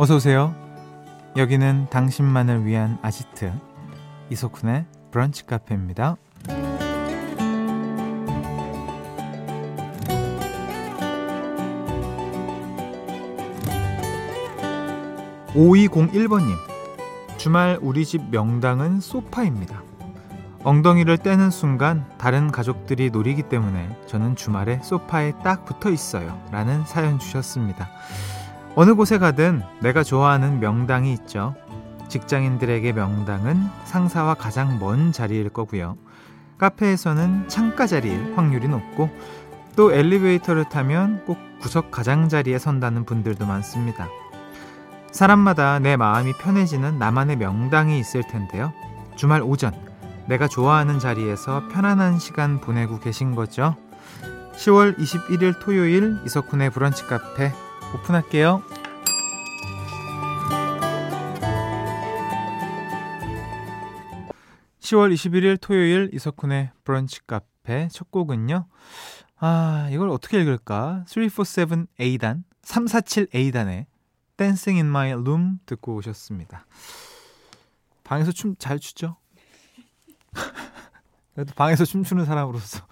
어서 오세요. 여기는 당신만을 위한 아지트 이석훈의 브런치 카페입니다. 5201번님 주말 우리 집 명당은 소파입니다. 엉덩이를 떼는 순간 다른 가족들이 노리기 때문에 저는 주말에 소파에 딱 붙어 있어요. 라는 사연 주셨습니다. 어느 곳에 가든 내가 좋아하는 명당이 있죠. 직장인들에게 명당은 상사와 가장 먼 자리일 거고요. 카페에서는 창가 자리일 확률이 높고 또 엘리베이터를 타면 꼭 구석 가장자리에 선다는 분들도 많습니다. 사람마다 내 마음이 편해지는 나만의 명당이 있을 텐데요. 주말 오전 내가 좋아하는 자리에서 편안한 시간 보내고 계신 거죠? 10월 21일 토요일 이석훈의 브런치 카페 오픈할게요. 10월 21일 토요일 이석훈의 브런치 카페 첫 곡은요. 아, 이걸 어떻게 읽을까? 347A단, 347A단의 Dancing in My Room 듣고 오셨습니다. 방에서 춤 잘 추죠? 그래도 방에서 춤추는 사람으로서.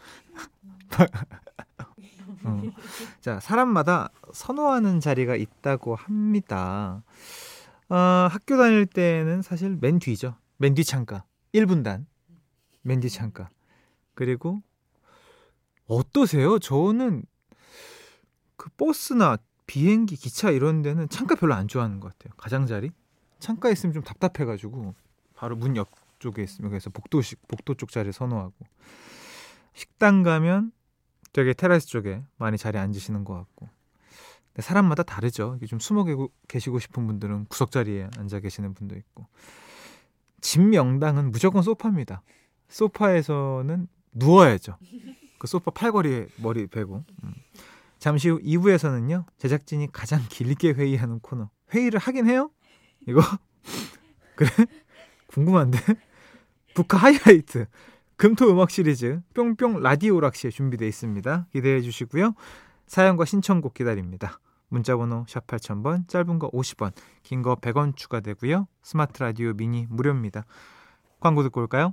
어. 자, 사람마다 선호하는 자리가 있다고 합니다. 어, 학교 다닐 때는 사실 맨 뒤죠. 맨 뒤 창가. 1분단. 맨 뒤 창가. 그리고 어떠세요? 저는 그 버스나 비행기, 기차 이런 데는 창가 별로 안 좋아하는 것 같아요. 가장자리? 창가에 있으면 좀 답답해가지고 바로 문 옆쪽에 있으면 그래서 복도식 복도 쪽 자리 선호하고 식당 가면 되게 테라스 쪽에 많이 자리 앉으시는 것 같고 사람마다 다르죠. 좀 숨어 계시고 싶은 분들은 구석 자리에 앉아 계시는 분도 있고 집 명당은 무조건 소파입니다. 소파에서는 누워야죠. 그 소파 팔걸이에 머리 베고. 음. 잠시 후 2부에서는요, 제작진이 가장 길게 회의하는 코너. 회의를 하긴 해요? 이거? 그래? 궁금한데? 북카 하이라이트. 금토 음악 시리즈 뿅뿅 라디오 락실이 준비되어 있습니다. 기대해 주시고요. 사연과 신청곡 기다립니다. 문자번호 샵 8000번, 짧은 거 50원, 긴 거 100원 추가되고요. 스마트 라디오 미니 무료입니다. 광고 듣고 올까요?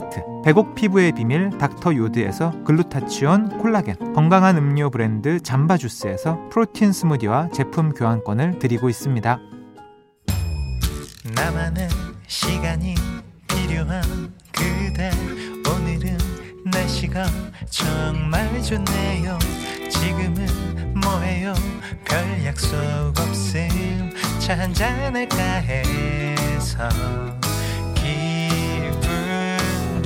세트 백옥 피부의 비밀 닥터 요드에서 글루타치온 콜라겐 건강한 음료 브랜드 잠바 주스에서 프로틴 스무디와 제품 교환권을 드리고 있습니다. 나만의 시간이 필요한 그대 오늘은 날씨가 정말 좋네요. 지금은 뭐해요? 별 약속 없음. 차 한잔 할까 해서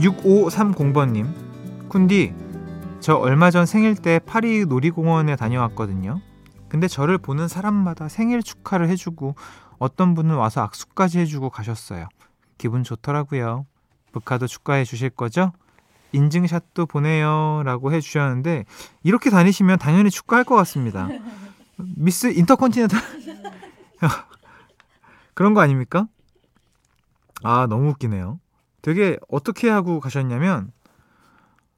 6530번님, 쿤디, 저 얼마 전 생일 때 파리 놀이공원에 다녀왔거든요. 근데 저를 보는 사람마다 생일 축하를 해주고 어떤 분은 와서 악수까지 해주고 가셨어요. 기분 좋더라고요. 북카도 축하해 주실 거죠? 인증샷도 보내요. 라고 해주셨는데, 이렇게 다니시면 당연히 축하할 것 같습니다. 미스 인터컨티넨탈. 그런 거 아닙니까? 아, 너무 웃기네요. 되게 어떻게 하고 가셨냐면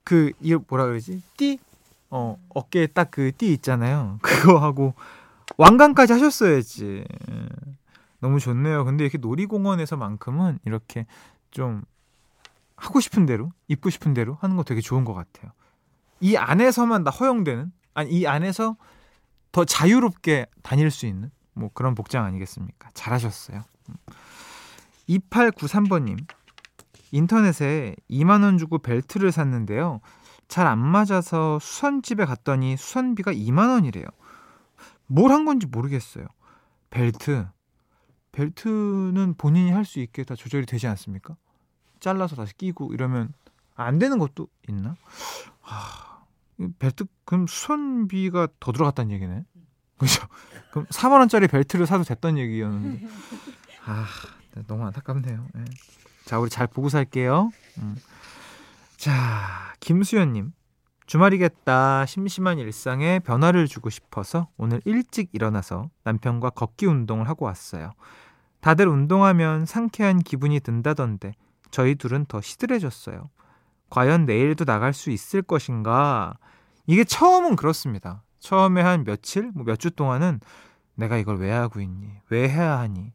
그 이 뭐라 그러지? 띠? 어, 어깨에 딱 그 띠 있잖아요. 그거 하고 왕관까지 하셨어야지. 너무 좋네요. 근데 이렇게 놀이공원에서만큼은 이렇게 좀 하고 싶은 대로, 입고 싶은 대로 하는 거 되게 좋은 것 같아요. 이 안에서만 다 허용되는, 아니, 이 안에서 더 자유롭게 다닐 수 있는 뭐 그런 복장 아니겠습니까? 잘하셨어요. 2893번님. 인터넷에 2만 원 주고 벨트를 샀는데요. 잘 안 맞아서 수선집에 갔더니 수선비가 2만 원이래요. 뭘 한 건지 모르겠어요. 벨트. 벨트는 본인이 할 수 있게 다 조절이 되지 않습니까? 잘라서 다시 끼고 이러면 안 되는 것도 있나? 하, 벨트 그럼 수선비가 더 들어갔다는 얘기네. 그죠? 그럼 4만 원짜리 벨트를 사도 됐던 얘기였는데. 아, 네, 너무 안타깝네요. 네. 자, 우리 잘 보고 살게요. 음. 자, 김수연님. 주말이겠다. 심심한 일상에 변화를 주고 싶어서 오늘 일찍 일어나서 남편과 걷기 운동을 하고 왔어요. 다들 운동하면 상쾌한 기분이 든다던데 저희 둘은 더 시들해졌어요. 과연 내일도 나갈 수 있을 것인가? 이게 처음은 그렇습니다. 처음에 한 며칠, 뭐 몇 주 동안은 내가 이걸 왜 하고 있니? 왜 해야 하니?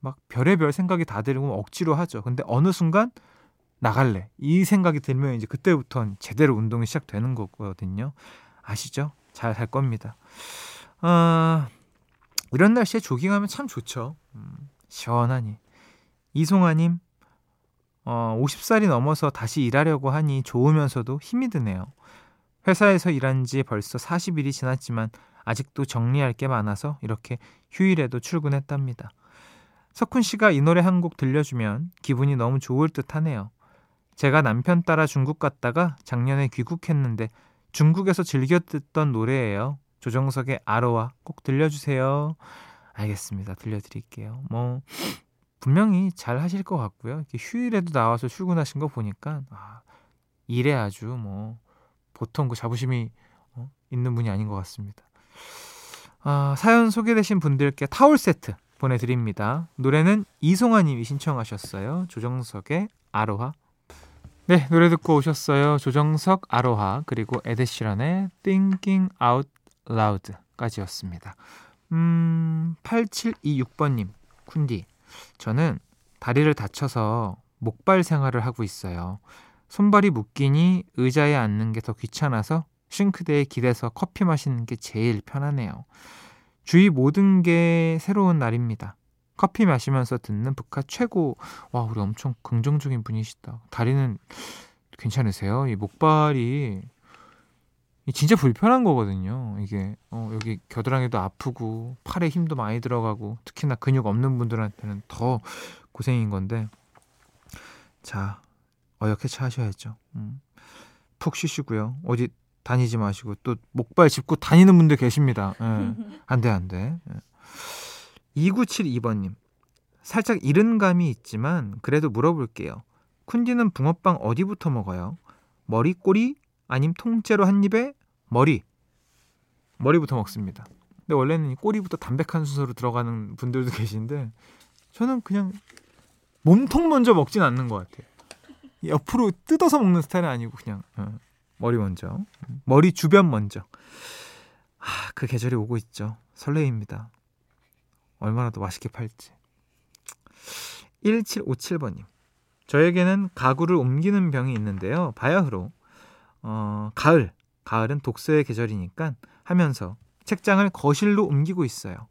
막 별의별 생각이 다 들고 억지로 하죠. 근데 어느 순간 나갈래. 이 생각이 들면 이제 그때부터는 제대로 운동이 시작되는 거거든요. 아시죠? 잘살 겁니다. 아, 이런 날씨에 조깅하면 참 좋죠. 음, 시원하니. 이송아님, 어, 50살이 넘어서 다시 일하려고 하니 좋으면서도 힘이 드네요. 회사에서 일한 지 벌써 40일이 지났지만 아직도 정리할 게 많아서 이렇게 휴일에도 출근했답니다. 석훈 씨가 이 노래 한 곡 들려주면 기분이 너무 좋을 듯 하네요. 제가 남편 따라 중국 갔다가 작년에 귀국했는데 중국에서 즐겨 듣던 노래예요. 조정석의 아로와 꼭 들려주세요. 알겠습니다. 들려드릴게요. 뭐 분명히 잘 하실 것 같고요. 휴일에도 나와서 출근하신 거 보니까 아, 일에 아주 뭐 보통 그 자부심이 어, 있는 분이 아닌 것 같습니다. 아, 사연 소개되신 분들께 타월 세트 보내드립니다. 노래는 이송아님이 신청하셨어요. 조정석의 아로하 네, 노래 듣고 오셨어요. 조정석 아로하 그리고 에드시런의 Thinking Out Loud까지였습니다. 음, 8726번님, 쿤디. 저는 다리를 다쳐서 목발 생활을 하고 있어요. 손발이 묶이니 의자에 앉는 게 더 귀찮아서 싱크대에 기대서 커피 마시는 게 제일 편하네요. 주위 모든 게 새로운 날입니다. 커피 마시면서 듣는 북카 최고. 와, 우리 엄청 긍정적인 분이시다. 다리는 괜찮으세요? 이 목발이 진짜 불편한 거거든요. 이게 어, 여기 겨드랑이도 아프고 팔에 힘도 많이 들어가고 특히나 근육 없는 분들한테는 더 고생인 건데 자 어역해차 하셔야죠. 음. 푹 쉬시고요. 어디 다니지 마시고 또 목발 짚고 다니는 분들 계십니다. 예. 안돼 안돼. 예. 2972번님. 살짝 이른 감이 있지만 그래도 물어볼게요. 쿤디는 붕어빵 어디부터 먹어요? 머리, 꼬리? 아님 통째로 한 입에 머리. 머리부터 먹습니다. 근데 원래는 꼬리부터 담백한 순서로 들어가는 분들도 계신데 저는 그냥 몸통 먼저 먹진 않는 것 같아요. 옆으로 뜯어서 먹는 스타일은 아니고 그냥 어, 머리 먼저. 머리 주변 먼저. 아, 그 계절이 오고 있죠. 설레입니다. 얼마나 더 맛있게 팔지. 1757번님. 저에게는 가구를 옮기는 병이 있는데요. 바야흐로. 어, 가을. 가을은 독서의 계절이니까 하면서 책장을 거실로 옮기고 있어요.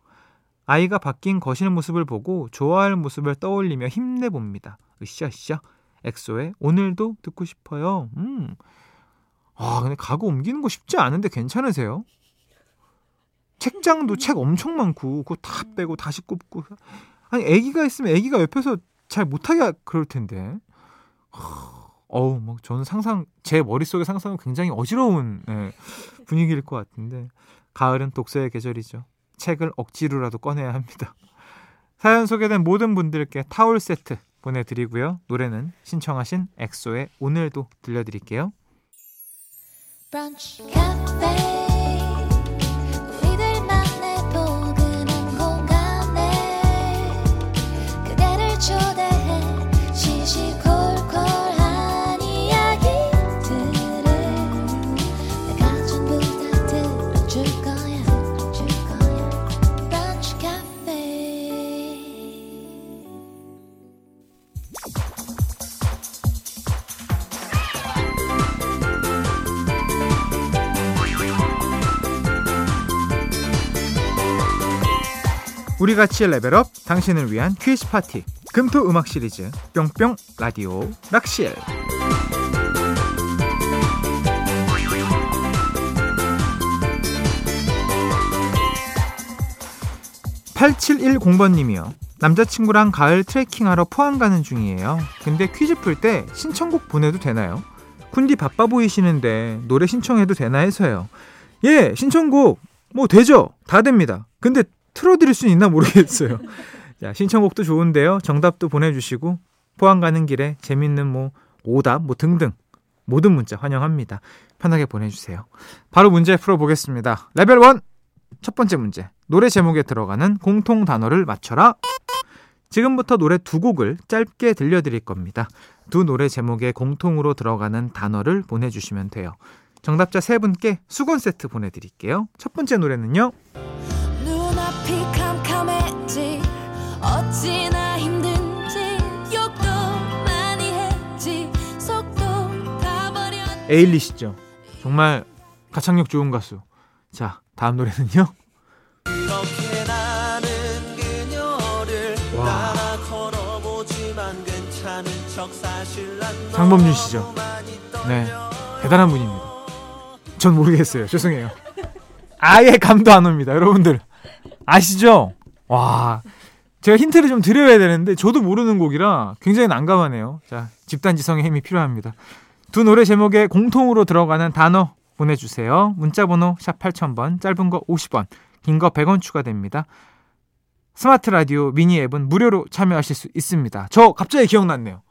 아이가 바뀐 거실 모습을 보고 좋아할 모습을 떠올리며 힘내봅니다. 으쌰으쌰. 엑소의 오늘도 듣고 싶어요. 음. 아, 근데 가구 옮기는 거 쉽지 않은데 괜찮으세요? 책장도 책 엄청 많고 그거 다 빼고 다시 꼽고 아니 아기가 있으면 아기가 옆에서 잘 못하게 그럴 텐데. 어우 막 저는 상상 제 머릿속의 상상은 굉장히 어지러운 네, 분위기일 것 같은데. 가을은 독서의 계절이죠. 책을 억지로라도 꺼내야 합니다. 사연 소개된 모든 분들께 타올 세트 보내드리고요. 노래는 신청하신 엑소의 오늘도 들려드릴게요 브런 우리 같이 level up 당신을 위한 퀴즈 파티 금토 음악 시리즈 뿅뿅 라디오 락실 8710번 님이요. 남자친구랑 가을 트레킹하러 포항 가는 중이에요. 근데 퀴즈 풀 때 신청곡 보내도 되나요? 쿤디 바빠 보이시는데 노래 신청해도 되나 해서요. 예, 신청곡 뭐 되죠. 다 됩니다. 근데 틀어드릴 수 있나 모르겠어요. 자, 신청곡도 좋은데요. 정답도 보내주시고 포항 가는 길에 재밌는 뭐 오답 뭐 등등 모든 문자 환영합니다. 편하게 보내주세요. 바로 문제 풀어보겠습니다. 레벨 1! 첫 번째 문제. 노래 제목에 들어가는 공통 단어를 맞춰라. 지금부터 노래 두 곡을 짧게 들려드릴 겁니다. 두 노래 제목에 공통으로 들어가는 단어를 보내주시면 돼요. 정답자 세 분께 수건 세트 보내드릴게요. 첫 번째 노래는요. 눈앞이 캄캄했지 어찌나 힘든지 욕도 많이 했지 속도 가버렸 에일리 시죠. 정말 가창력 좋은 가수. 자, 다음 노래는요. 와. 장범준 씨죠. 네, 대단한 분입니다. 전 모르겠어요. 죄송해요. 아예 감도 안 옵니다. 여러분들 아시죠? 와, 제가 힌트를 좀 드려야 되는데 저도 모르는 곡이라 굉장히 난감하네요. 자, 집단지성의 힘이 필요합니다. 두 노래 제목에 공통으로 들어가는 단어 보내주세요. 문자번호 샵 8000번, 짧은 거 50원, 긴 거 100원 추가됩니다. 스마트 라디오 미니 앱은 무료로 참여하실 수 있습니다. 저 갑자기 기억났네요.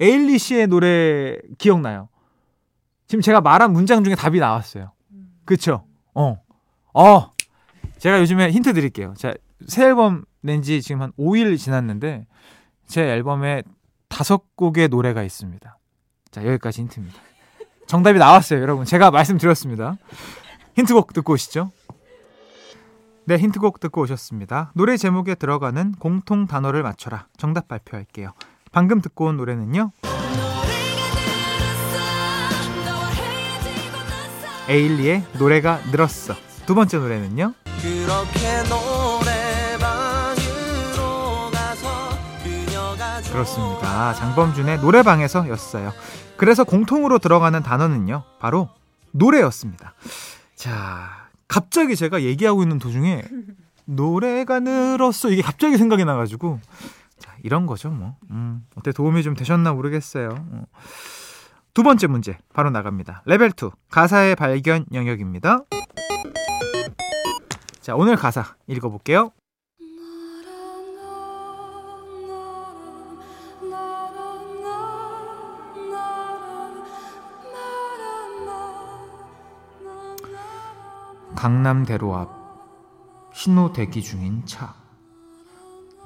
에일리 씨의 노래 기억나요? 지금 제가 말한 문장 중에 답이 나왔어요. 그쵸? 어. 어. 제가 요즘에 힌트 드릴게요. 자, 새 앨범 낸 지 지금 한 5일 지났는데 제 앨범에 다섯 곡의 노래가 있습니다. 자, 여기까지 힌트입니다. 정답이 나왔어요, 여러분. 제가 말씀드렸습니다. 힌트곡 듣고 오시죠. 네, 힌트곡 듣고 오셨습니다. 노래 제목에 들어가는 공통 단어를 맞춰라. 정답 발표할게요. 방금 듣고 온 노래는요. 에일리의 노래가 늘었어. 두 번째 노래는요. 그렇습니다. 장범준의 노래방에서였어요. 그래서 공통으로 들어가는 단어는요. 바로 노래였습니다. 자, 갑자기 제가 얘기하고 있는 도중에 노래가 늘었어 이게 갑자기 생각이 나가지고 자 이런 거죠 뭐 음, 어때 도움이 좀 되셨나 모르겠어요 어. 두 번째 문제 바로 나갑니다 레벨 2 가사의 발견 영역입니다 자 오늘 가사 읽어볼게요. 강남대로 앞 신호 대기 중인 차.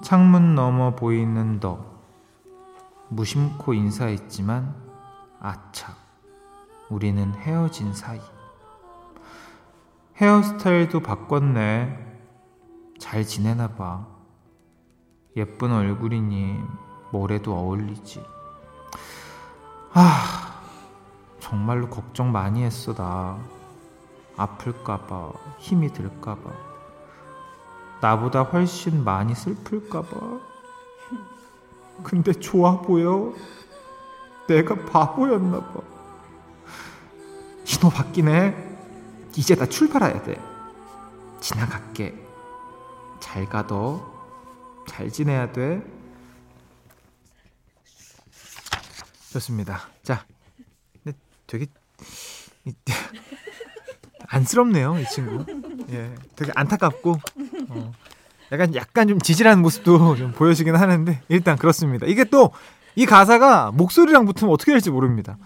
창문 너머 보이는 너 무심코 인사했지만 아차 우리는 헤어진 사이 헤어스타일도 바꿨네 잘 지내나 봐 예쁜 얼굴이니 뭐래도 어울리지 아 정말로 걱정 많이 했어 나 아플까봐, 힘이 들까봐, 나보다 훨씬 많이 슬플까봐. 근데 좋아 보여? 내가 바보였나봐. 신호 바뀌네. 이제 나 출발해야 돼. 지나갈게. 잘 가도 잘 지내야 돼. 좋습니다. 자, 근데 되게 안쓰럽네요, 이 친구. 예, 되게 안타깝고 어, 약간 약간 좀 지질한 모습도 좀 보여지긴 하는데 일단 그렇습니다. 이게 또 이 가사가 목소리랑 붙으면 어떻게 될지 모릅니다.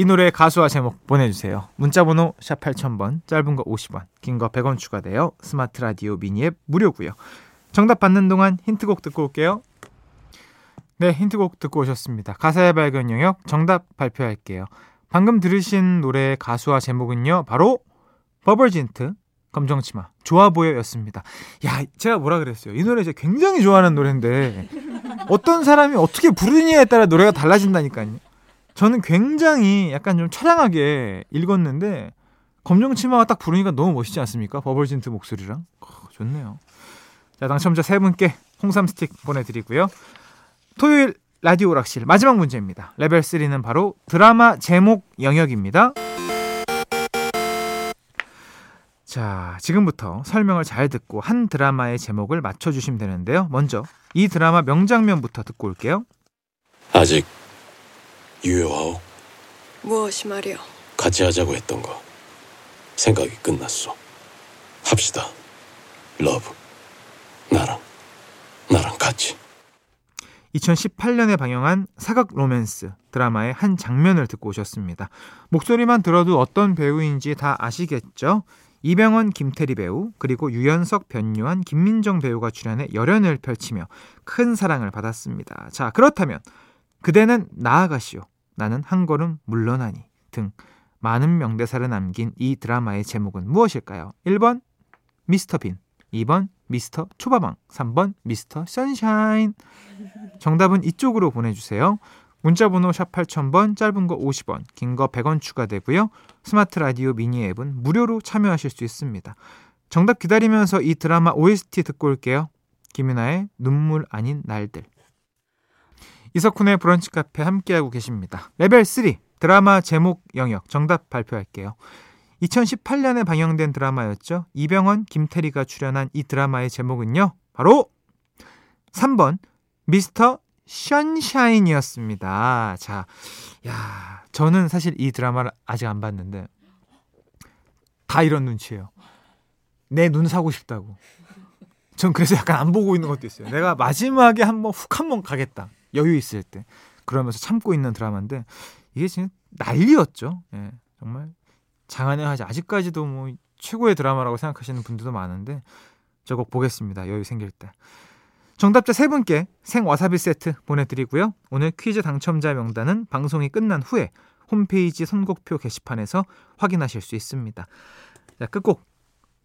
이 노래 가수와 제목 보내주세요. 문자번호 샵 8000번, 짧은 거 50원, 긴 거 100원 추가돼요. 스마트 라디오 미니 앱 무료고요. 정답 받는 동안 힌트곡 듣고 올게요. 네, 힌트곡 듣고 오셨습니다. 가사의 발견 영역 정답 발표할게요. 방금 들으신 노래의 가수와 제목은요, 바로 버벌진트 검정치마 좋아 보여였습니다. 야 제가 뭐라 그랬어요. 이 노래 제가 굉장히 좋아하는 노래인데 어떤 사람이 어떻게 부르느냐에 따라 노래가 달라진다니까요. 저는 굉장히 약간 좀 처량하게 읽었는데 검정 치마가 딱 부르니까 너무 멋있지 않습니까? 버벌진트 목소리랑 어, 좋네요. 자, 당첨자 세 분께 홍삼 스틱 보내드리고요. 토요일 라디오 락실 마지막 문제입니다. 레벨 3는 바로 드라마 제목 영역입니다. 자, 지금부터 설명을 잘 듣고 한 드라마의 제목을 맞춰주시면 되는데요. 먼저 이 드라마 명장면부터 듣고 올게요. 아직 유효하오. 무엇이 말이오? 같이 하자고 했던 거 생각이 끝났어. 합시다. love. 나랑 나랑 같이. 2018년에 방영한 사각 로맨스 드라마의 한 장면을 듣고 오셨습니다. 목소리만 들어도 어떤 배우인지 다 아시겠죠? 이병헌, 김태리 배우, 그리고 유연석, 변요한, 김민정 배우가 출연해 열연을 펼치며 큰 사랑을 받았습니다. 자, 그렇다면 그대는 나아가시오. 나는 한 걸음 물러나니 등 많은 명대사를 남긴 이 드라마의 제목은 무엇일까요? 1번 미스터 빈, 2번 미스터 초밥왕, 3번 미스터 선샤인. 정답은 이쪽으로 보내주세요. 문자번호 샵 8000번, 짧은 거 50원, 긴 거 100원 추가되고요. 스마트 라디오 미니 앱은 무료로 참여하실 수 있습니다. 정답 기다리면서 이 드라마 OST 듣고 올게요. 김윤아의 눈물 아닌 날들. 이석훈의 브런치 카페 함께하고 계십니다. 레벨 3 드라마 제목 영역 정답 발표할게요. 2018년에 방영된 드라마였죠. 이병헌, 김태리가 출연한 이 드라마의 제목은요. 바로 3번 미스터 션샤인이었습니다. 자, 야, 저는 사실 이 드라마를 아직 안 봤는데 다 이런 눈치예요. 내 눈 사고 싶다고. 전 그래서 약간 안 보고 있는 것도 있어요. 내가 마지막에 한번 훅 한번 가겠다. 여유 있을 때. 그러면서 참고 있는 드라마인데 이게 진짜 난리였죠. 예, 정말 장안의 화제 아직까지도 뭐 최고의 드라마라고 생각하시는 분들도 많은데 저꼭 보겠습니다. 여유 생길 때. 정답자 세 분께 생와사비 세트 보내드리고요. 오늘 퀴즈 당첨자 명단은 방송이 끝난 후에 홈페이지 선곡표 게시판에서 확인하실 수 있습니다. 자, 끝곡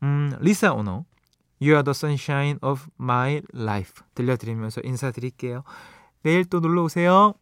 음, 리사 오너 You are the sunshine of my life 들려드리면서 인사드릴게요. 내일 또 놀러 오세요.